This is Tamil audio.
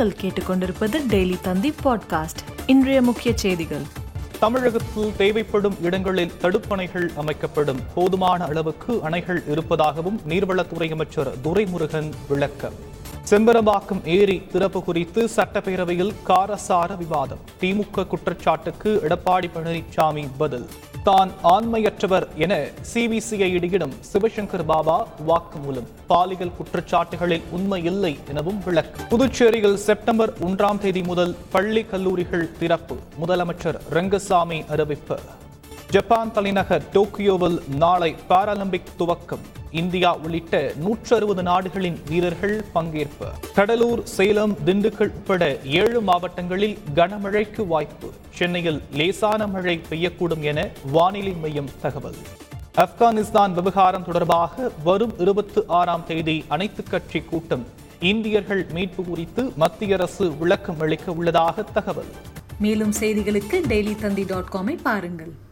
நீங்கள் கேட்டுக்கொண்டிருப்பது டெய்லி தந்தி பாட்காஸ்ட். இன்றைய முக்கிய செய்திகள். தமிழகத்தில் தேவைப்படும் இடங்களில் தடுப்பணைகள் அமைக்கப்படும். போதுமான அளவுக்கு அணைகள் இருப்பதாகவும் நீர்வளத்துறை அமைச்சர் துரைமுருகன் விளக்கம். செம்பரம்பாக்கம் ஏரி திறப்பு குறித்து சட்டப்பேரவையில் காரசார விவாதம். திமுக குற்றச்சாட்டுக்கு எடப்பாடி பழனிசாமி பதில். தான் ஆண்மையற்றவர் என சிபிசிஐடியிடம் சிவசங்கர் பாபா வாக்குமூலம். பாலியல் குற்றச்சாட்டுகளில் உண்மை இல்லை எனவும் விளக்கு. புதுச்சேரியில் செப்டம்பர் ஒன்றாம் தேதி முதல் பள்ளி கல்லூரிகள் திறப்பு. முதலமைச்சர் ரங்கசாமி அறிவிப்பு. ஜப்பான் தலைநகர் டோக்கியோவில் நாளை பாராலிம்பிக் துவக்கம். இந்தியா உள்ளிட்ட நூற்று அறுபது நாடுகளின் வீரர்கள் பங்கேற்பு. கடலூர் சேலம் திண்டுக்கல் உட்பட ஏழு மாவட்டங்களில் கனமழைக்கு வாய்ப்பு. சென்னையில் லேசான மழை பெய்யக்கூடும் என வானிலை மையம் தகவல். ஆப்கானிஸ்தான் விவகாரம் தொடர்பாக வரும் இருபத்தி ஆறாம் தேதி அனைத்து கட்சி கூட்டம். இந்தியர்கள் மீட்பு குறித்து மத்திய அரசு விளக்கம் அளிக்க உள்ளதாக தகவல். மேலும் செய்திகளுக்கு டெய்லி தந்தி டாட் காமை பாருங்கள்.